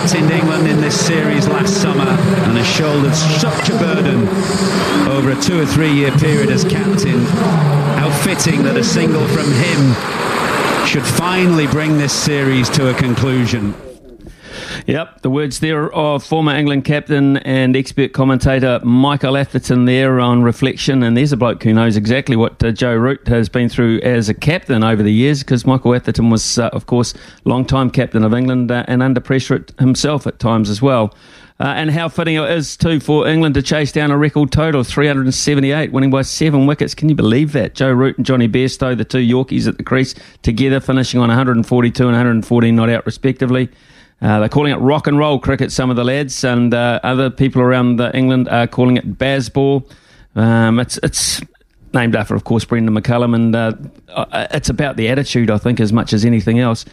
captained England in this series last summer and has shouldered such a burden over a two or three year period as captain, how fitting that a single from him should finally bring this series to a conclusion. Yep, the words there of former England captain and expert commentator Michael Atherton there on reflection. And there's a bloke who knows exactly what uh, Joe Root has been through as a captain over the years because Michael Atherton was, uh, of course, long-time captain of England uh, and under pressure himself at times as well. Uh, and how fitting it is, too, for England to chase down a record total of 378, winning by seven wickets. Can you believe that? Joe Root and Jonny Bairstow, the two Yorkies at the crease, together finishing on 142 and 114 not out, respectively. Uh, they're calling it rock and roll cricket, some of the lads, and uh, other people around uh, England are calling it Bazball. Um, it's it's named after, of course, Brendon McCullum, and uh, uh, it's about the attitude, I think, as much as anything else.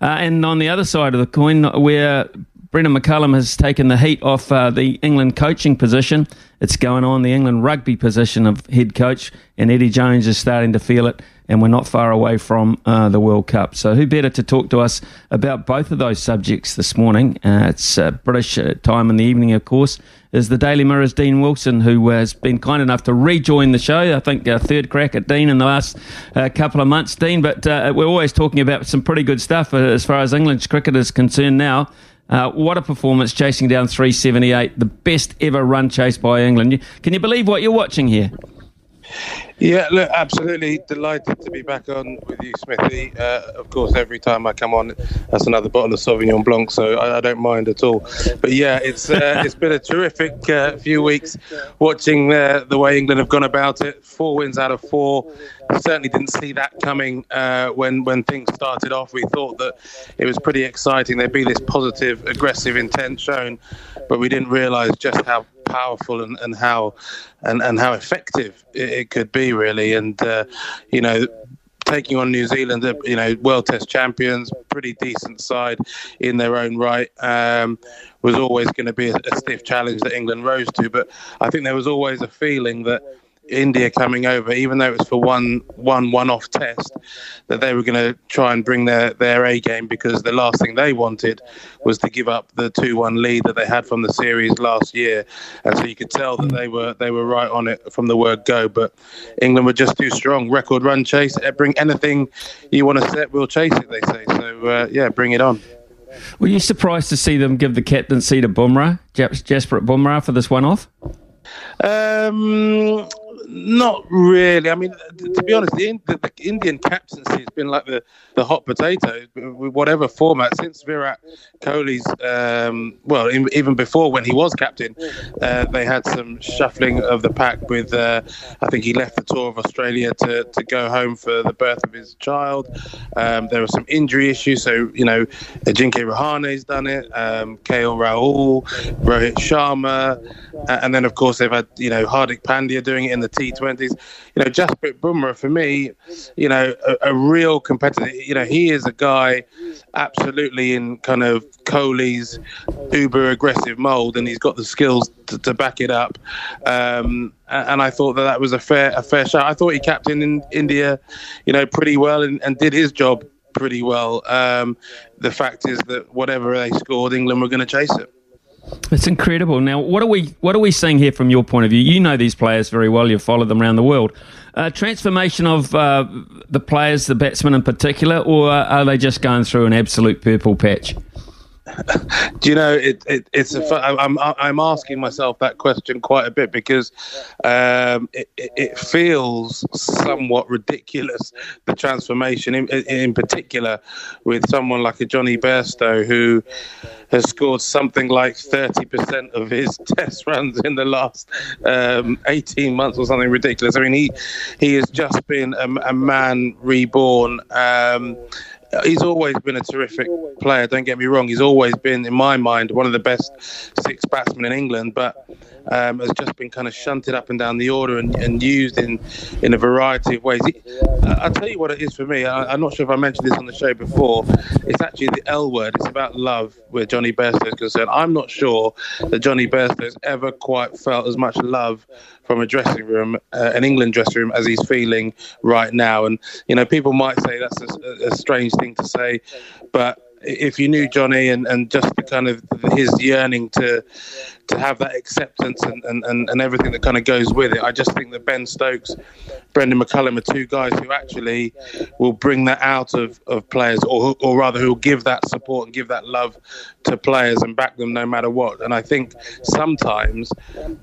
Uh, and on the other side of the coin, where Brendon McCullum has taken the heat off the England coaching position, it's going on the England rugby position of head coach, and Eddie Jones is starting to feel it and we're not far away from uh, the World Cup. So, who better to talk to us about both of those subjects this morning? Uh, it's uh, British uh, time in the evening, of course. Is the Daily Mirror's Dean Wilson, who has been kind enough to rejoin the show. I think uh, third crack at Dean in the last uh, couple of months, Dean. But we're always talking about some pretty good stuff as far as England's cricket is concerned now. Uh, what a performance chasing down 378, the best ever run chase by England. Can you believe what you're watching here? Yeah, look, absolutely delighted to be back on with you, Smithy. Uh, of course, every time I come on, that's another bottle of Sauvignon Blanc, so I, I don't mind at all. But yeah, it's uh, it's been a terrific uh, few weeks watching uh, the way England have gone about it. Four wins out of four. Certainly didn't see that coming uh, when when things started off. We thought that it was pretty exciting. There'd be this positive, aggressive intent shown, but we didn't realise just how powerful and, and how and, and how effective it, it could be really and uh, you know taking on New Zealand, uh, you know, World Test champions, pretty decent side in their own right, um, was always going to be a, a, stiff challenge that England rose to. But I think there was always a feeling that India coming over, even though it was for one one one off test, that they were going to try and bring their their A game because the last thing they wanted was to give up the two one lead that they had from the series last year, and so you could tell that they were they were right on it from the word go. But England were just too strong. Record run chase, eh, bring anything you want to set, we'll chase it. They say so. Uh, yeah, bring it on. Were you surprised to see them give the captaincy to Bumrah, Jasprit Bumrah, for this one off? Um, not really. I mean, to be honest, the, the, the, Indian captaincy has been like the, the hot potato, whatever format, since Virat Kohli's, um, well, in, even before when he was captain, uh, they had some shuffling of the pack with, uh, I think he left the tour of Australia to, to go home for the birth of his child. Um, there were some injury issues, so, you know, Ajinkya Rahane's done it, um, KL Rahul, Rohit Sharma, and then, of course, they've had, you know, Hardik Pandya doing it in the T20s. You know, Jasprit Bumrah for me, you know, a, a, real competitor. You know, he is a guy absolutely in kind of Kohli's uber aggressive mold, and he's got the skills to, to back it up. Um, and I thought that that was a fair a fair shot. I thought he captained in India, you know, pretty well and, and did his job pretty well. Um, the fact is that whatever they scored, England were going to chase it. It's incredible. Now, what are we what are we seeing here from your point of view? You know these players very well. You've followed them around the world. Uh, transformation of uh, the players, the batsmen in particular, or are they just going through an absolute purple patch? do you know it, it it's a I'm I'm asking myself that question quite a bit because um, it, it feels somewhat ridiculous the transformation in, in particular with someone like a Jonny Bairstow who has scored something like 30% of his test runs in the last um, 18 months or something ridiculous. I mean, he he has just been a, a man reborn. Um, he's always been a terrific player. Don't get me wrong. He's always been, in my mind, one of the best six batsmen in England. But um, has just been kind of shunted up and down the order and, and used in in a variety of ways. I'll tell you what it is for me. I, am not sure if I mentioned this on the show before. It's actually the L word. It's about love where Jonny Bairstow is concerned. I'm not sure that Jonny Bairstow has ever quite felt as much love from a dressing room, uh, an England dressing room, as he's feeling right now. And you know, people might say that's a, a strange thing to say, but if you knew Jonny and, and just the kind of his yearning to to have that acceptance and, and, and, and everything that kind of goes with it, I just think that Ben Stokes, Brendon McCullum are two guys who actually will bring that out of, of players, or or rather who will give that support and give that love to players and back them no matter what. And I think sometimes,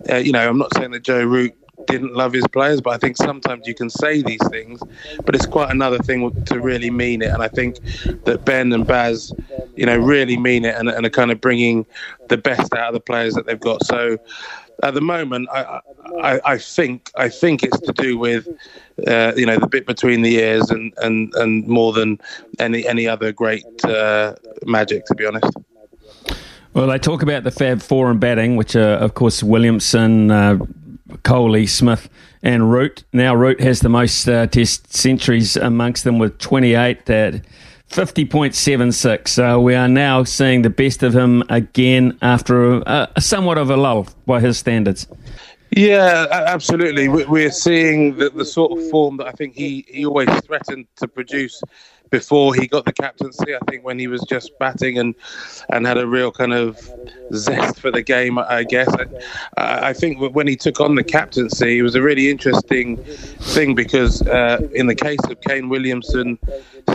uh, you know, I'm not saying that Joe Root didn't love his players, but I think sometimes you can say these things, but it's quite another thing to really mean it. And I think that Ben and Baz, you know, really mean it and, and are kind of bringing the best out of the players that they've got. So at the moment, I, I, I think I think it's to do with uh, you know the bit between the ears and, and, and more than any any other great uh, magic, to be honest. Well, they talk about the Fab Four in batting, which are, of course, Williamson, uh, Kohli, Smith, and Root. Now, Root has the most uh, Test centuries amongst them with 28 at 50.76. So we are now seeing the best of him again after a, a somewhat of a lull by his standards. Yeah, absolutely. We're seeing the, the sort of form that I think he, he always threatened to produce before he got the captaincy. I think when he was just batting and and had a real kind of zest for the game, I guess. I, I think when he took on the captaincy, it was a really interesting thing because uh, in the case of Kane Williamson,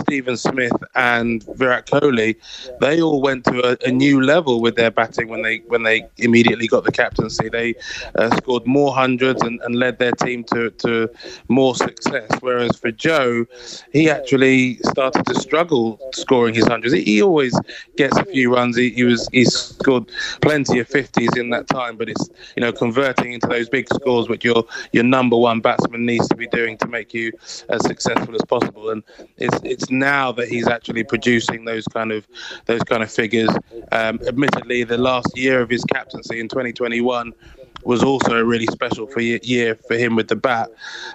Steven Smith, and Virat Kohli, they all went to a, a new level with their batting when they when they immediately got the captaincy. They uh, scored more hundreds and, and led their team to, to more success. Whereas for Joe, he actually started to struggle scoring his hundreds. He always gets a few runs. He, he was he scored plenty of fifties in that time, but it's you know converting into those big scores which your your number one batsman needs to be doing to make you as successful as possible. And it's it's now that he's actually producing those kind of those kind of figures. Um, admittedly, the last year of his captaincy in 2021 was also a really special for year for him with the bat.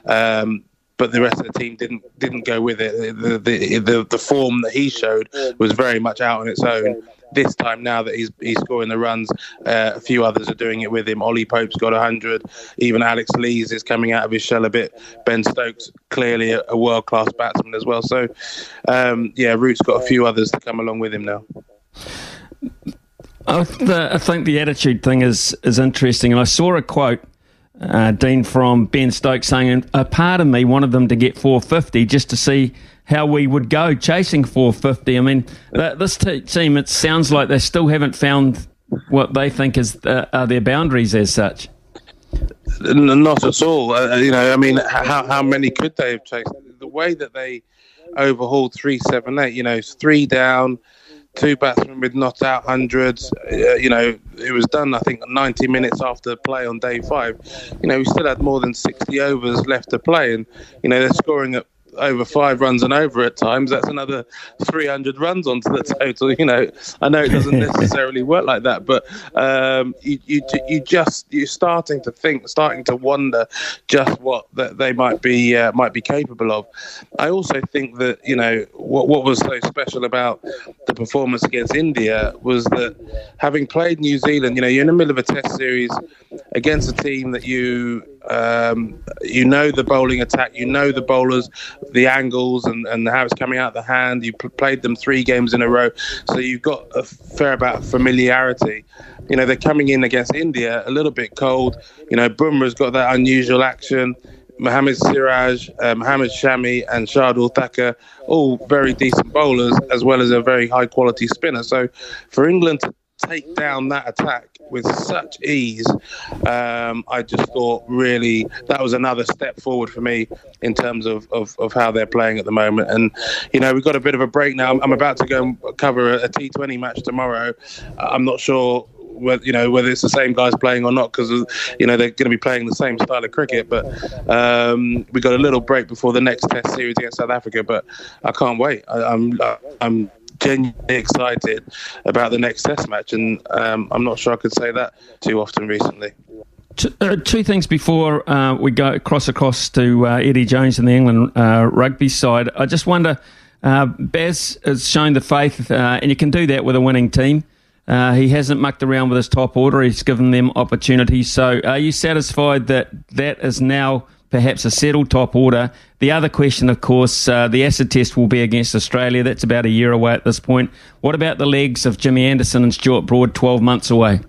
Um, but the rest of the team didn't didn't go with it. The the the, the form that he showed was very much out on its own. This time, now that he's he's scoring the runs, uh, a few others are doing it with him. Ollie Pope's got hundred. Even Alex Lees is coming out of his shell a bit. Ben Stokes clearly a, a world class batsman as well. So, um, yeah, Root's got a few others to come along with him now. I, I think the attitude thing is is interesting, and I saw a quote uh, Dean from Ben Stokes saying a part of me wanted them to get 450 just to see how we would go chasing 450. I mean, this t- team, it sounds like they still haven't found what they think is uh, are their boundaries as such. Not at all. Uh, you know, I mean, how how many could they have chased? The way that they overhauled three seven eight, you know, three down, two batsmen with not out hundreds. Uh, you know, it was done, I think, 90 minutes after play on day five. You know, we still had more than 60 overs left to play, and, you know, they're scoring at over five runs and over at times, that's another 300 runs onto the total. You know, I know it doesn't necessarily work like that, but um, you, you, you just you're starting to think, starting to wonder just what that they might be uh, might be capable of. I also think that you know what what was so special about the performance against India was that having played New Zealand, you know, you're in the middle of a Test series against a team that you um, you know the bowling attack, you know the bowlers, the angles, and, and how it's coming out the hand. You played them three games in a row, so you've got a fair amount of familiarity. You know they're coming in against India a little bit cold. You know Bumrah's got that unusual action Mohamed Siraj, uh, Shami, and Shardul Thakur, all very decent bowlers, as well as a very high quality spinner. So for England to take down that attack with such ease, um, I just thought really that was another step forward for me in terms of, of, of, how they're playing at the moment. And, you know, we've got a bit of a break now. I'm, about to go and cover a a T20 match tomorrow. I'm not sure whether you know whether it's the same guys playing or not because you know they're going to be playing the same style of cricket. But um, we got a little break before the next Test series against South Africa. But I can't wait. I, I'm I'm genuinely excited about the next Test match, and um, I'm not sure I could say that too often recently. Two, uh, two things before uh, we go cross across to uh, Eddie Jones and the England uh, rugby side. I just wonder, uh, has shown the faith, uh, and you can do that with a winning team. he hasn't mucked around with his top order. He's given them opportunities. So, are you satisfied that that is now perhaps a settled top order. The other question, of course, uh, the acid test will be against Australia. That's about a year away at this point. What about the legs of Jimmy Anderson and Stuart Broad 12 months away?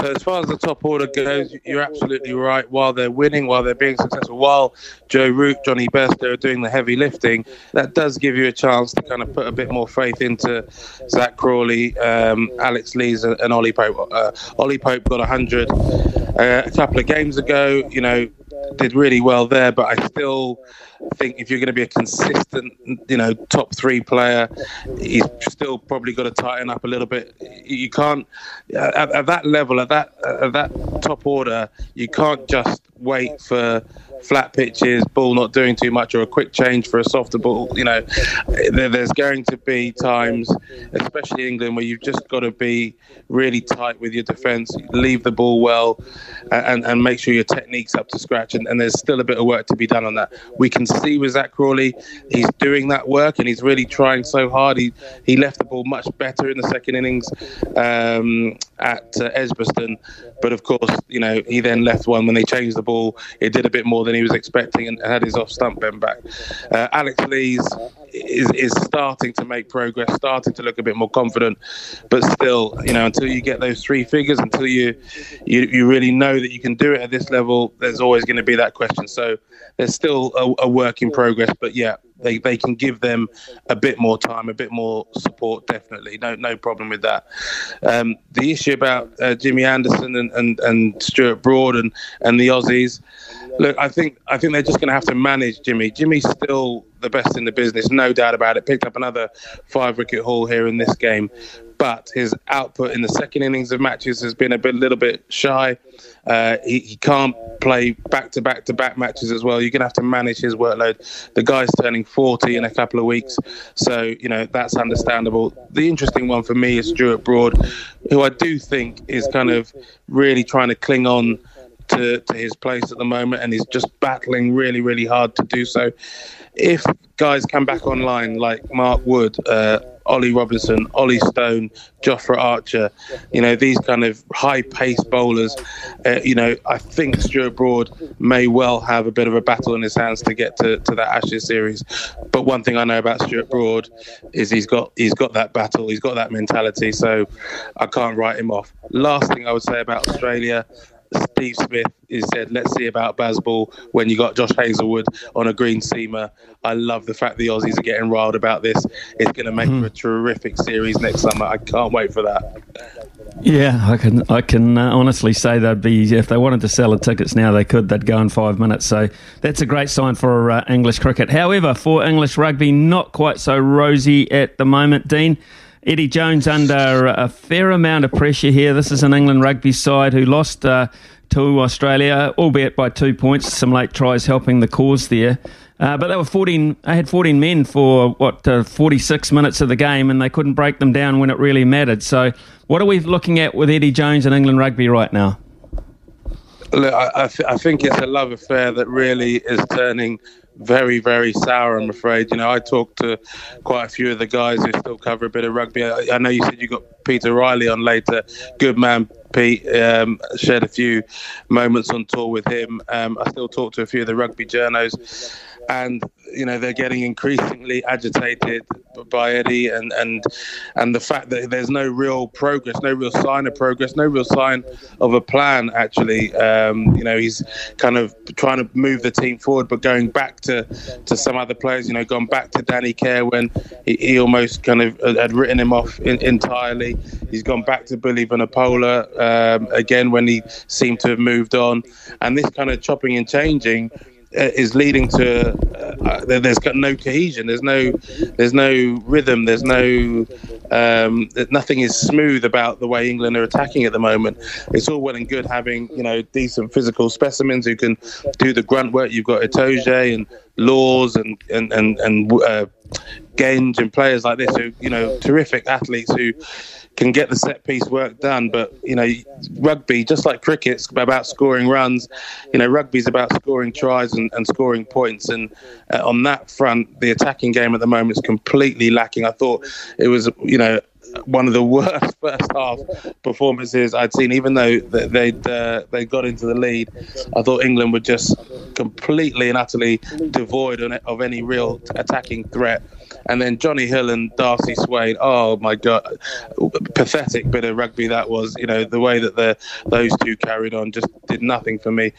So as far as the top order goes, you're absolutely right. While they're winning, while they're being successful, while Joe Root, Johnny Best are doing the heavy lifting, that does give you a chance to kind of put a bit more faith into Zak Crawley, um, Alex Lees, and Ollie Pope. Uh, Ollie Pope got 100 uh, a couple of games ago. You know, did really well there, but I still think if you're going to be a consistent, you know, top three player, he's still probably got to tighten up a little bit. You can't at, at that level, at that at that top order, you can't just wait for flat pitches, ball not doing too much, or a quick change for a softer ball. You know, there's going to be times, especially England, where you've just got to be really tight with your defence, leave the ball well, and, and make sure your technique's up to scratch. And, and there's still a bit of work to be done on that. We can see with Zak Crawley, he's doing that work and he's really trying so hard. He he left the ball much better in the second innings um, at uh, but of course, you know, he then left one when they changed the ball. It did a bit more than he was expecting and had his off stump bend back. Uh, Alex Lees is, is starting to make progress, starting to look a bit more confident, but still, you know, until you get those three figures, until you you, you really know that you can do it at this level, there's always going to be that question. So there's still a, a work in progress, but yeah, they, they can give them a bit more time, a bit more support. Definitely, no no problem with that. Um, the issue about uh, Jimmy Anderson and, and, and Stuart Broad and, and the Aussies, look, I think I think they're just going to have to manage Jimmy. Jimmy's still the best in the business, no doubt about it. Picked up another five wicket haul here in this game, but his output in the second innings of matches has been a bit, little bit shy. Uh, he, he, can't play back to back to back matches as well. You're going to have to manage his workload. The guy's turning 40 in a couple of weeks, so you know that's understandable. The interesting one for me is Stuart Broad, who I do think is kind of really trying to cling on to, to his place at the moment, and he's just battling really, really hard to do so. If guys come back online like Mark Wood, uh, Ollie Robinson, Ollie Stone, Jofra Archer, you know, these kind of high paced bowlers, uh, you know, I think Stuart Broad may well have a bit of a battle in his hands to get to, to that Ashes series. But one thing I know about Stuart Broad is he's got he's got that battle, he's got that mentality, so I can't write him off. Last thing I would say about Australia, Steve Smith has said, let's see about Bazball when you got Josh Hazlewood on a green seamer. I love the fact the Aussies are getting riled about this. It's going to make mm. for a terrific series next summer. I can't wait for that. Yeah, I can I can uh, honestly say they'd be if they wanted to sell the tickets now they could they'd go in five minutes. So that's a great sign for uh, English cricket. However, for English rugby, not quite so rosy at the moment. Dean, Eddie Jones under a fair amount of pressure here. This is an England rugby side who lost uh, to Australia, albeit by two points. Some late tries helping the cause there. Uh, but they were 14. They had 14 men for what uh, 46 minutes of the game, and they couldn't break them down when it really mattered. So, what are we looking at with Eddie Jones and England rugby right now? Look, I, I, th- I think it's a love affair that really is turning very, very sour, I'm afraid. You know, I talked to quite a few of the guys who still cover a bit of rugby. I, I know you said you got Peter Riley on later. Good man, Pete. Um, shared a few moments on tour with him. Um, I still talk to a few of the rugby journos and you know they're getting increasingly agitated by Eddie and and and the fact that there's no real progress, no real sign of progress, no real sign of a plan. Actually, um, you know he's kind of trying to move the team forward, but going back to to some other players. You know, gone back to Danny Care when he, he almost kind of had written him off in, entirely. He's gone back to Billy Vunipola um, again when he seemed to have moved on, and this kind of chopping and changing is leading to uh, there's got no cohesion there's no there's no rhythm there's no um, nothing is smooth about the way England are attacking at the moment. It's all well and good having you know decent physical specimens who can do the grunt work. You've got Itoje and Lawes and and and, and uh, Genge and players like this who you know terrific athletes who can get the set piece work done. But you know, rugby, just like cricket's about scoring runs, you know, rugby's about scoring tries and, and scoring points. And uh, on that front, the attacking game at the moment is completely lacking. I thought it was, you know, one of the worst first half performances I'd seen. Even though they'd uh, they got into the lead, I thought England were just completely and utterly devoid of any real attacking threat. And then Jonny Hill and Darcy Swain. Oh my God, pathetic bit of rugby that was. You know the way that the those two carried on just did nothing for me.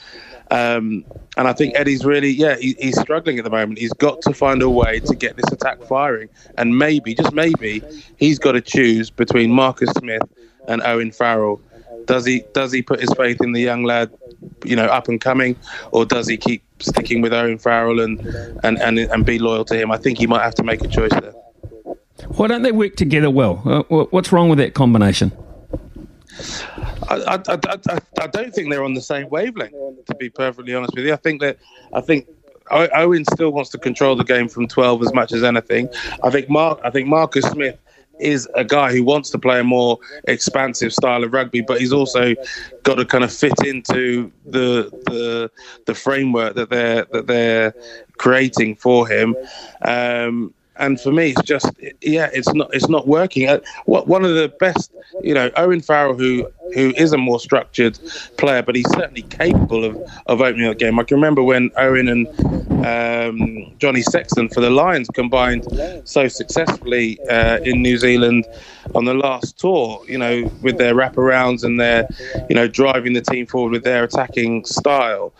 Um, and I think Eddie's really, yeah, he, he's struggling at the moment. He's got to find a way to get this attack firing. And maybe, just maybe, he's got to choose between Marcus Smith and Owen Farrell. Does he does he put his faith in the young lad, you know, up and coming, or does he keep sticking with Owen Farrell and and, and, and be loyal to him? I think he might have to make a choice there. Why don't they work together well? Uh, what's wrong with that combination? I, I, I, I, don't think they're on the same wavelength. To be perfectly honest with you, I think that I think Owen still wants to control the game from 12 as much as anything. I think Mark. I think Marcus Smith is a guy who wants to play a more expansive style of rugby, but he's also got to kind of fit into the the the framework that they're that they're creating for him. Um, and for me, it's just yeah, it's not it's not working. Uh, what one of the best, you know, Owen Farrell, who who is a more structured player, but he's certainly capable of, of opening the game. I can remember when Owen and um, Johnny Sexton for the Lions combined so successfully uh, in New Zealand on the last tour. You know, with their wraparounds and their, you know, driving the team forward with their attacking style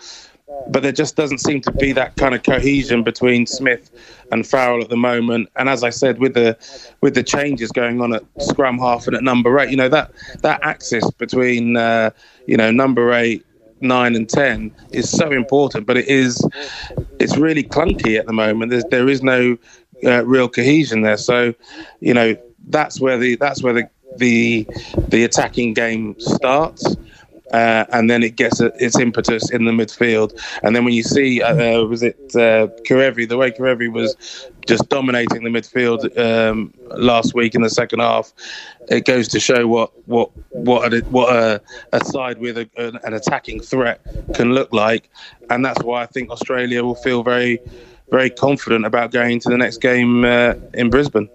but there just doesn't seem to be that kind of cohesion between Smith and Farrell at the moment. And as I said, with the with the changes going on at scrum half and at number eight, you know that that axis between uh, you know number eight, nine, and ten is so important. But it is it's really clunky at the moment. There's, there is no uh, real cohesion there. So you know that's where the that's where the the the attacking game starts uh, and then it gets a, its impetus in the midfield. And then when you see, uh, uh was it uh, the way Kerevi was just dominating the midfield um, last week in the second half, it goes to show what what what a, what a, a side with a, an attacking threat can look like, and that's why I think Australia will feel very very confident about going to the next game uh, in Brisbane.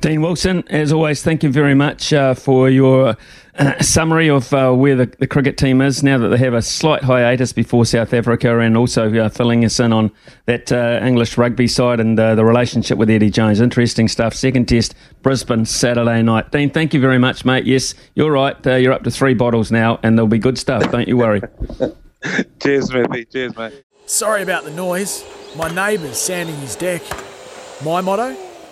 Dean Wilson, as always, thank you very much uh, for your uh, summary of uh, where the, the, cricket team is now that they have a slight hiatus before South Africa and also uh, filling us in on that uh, English rugby side and uh, the relationship with Eddie Jones. Interesting stuff. Second test, Brisbane, Saturday night. Dean, thank you very much, mate. Yes, you're right. you're up to three bottles now and there'll be good stuff. Don't you worry. Cheers, Smithy. Cheers, mate. Sorry about the noise. My neighbour's sanding his deck. My motto?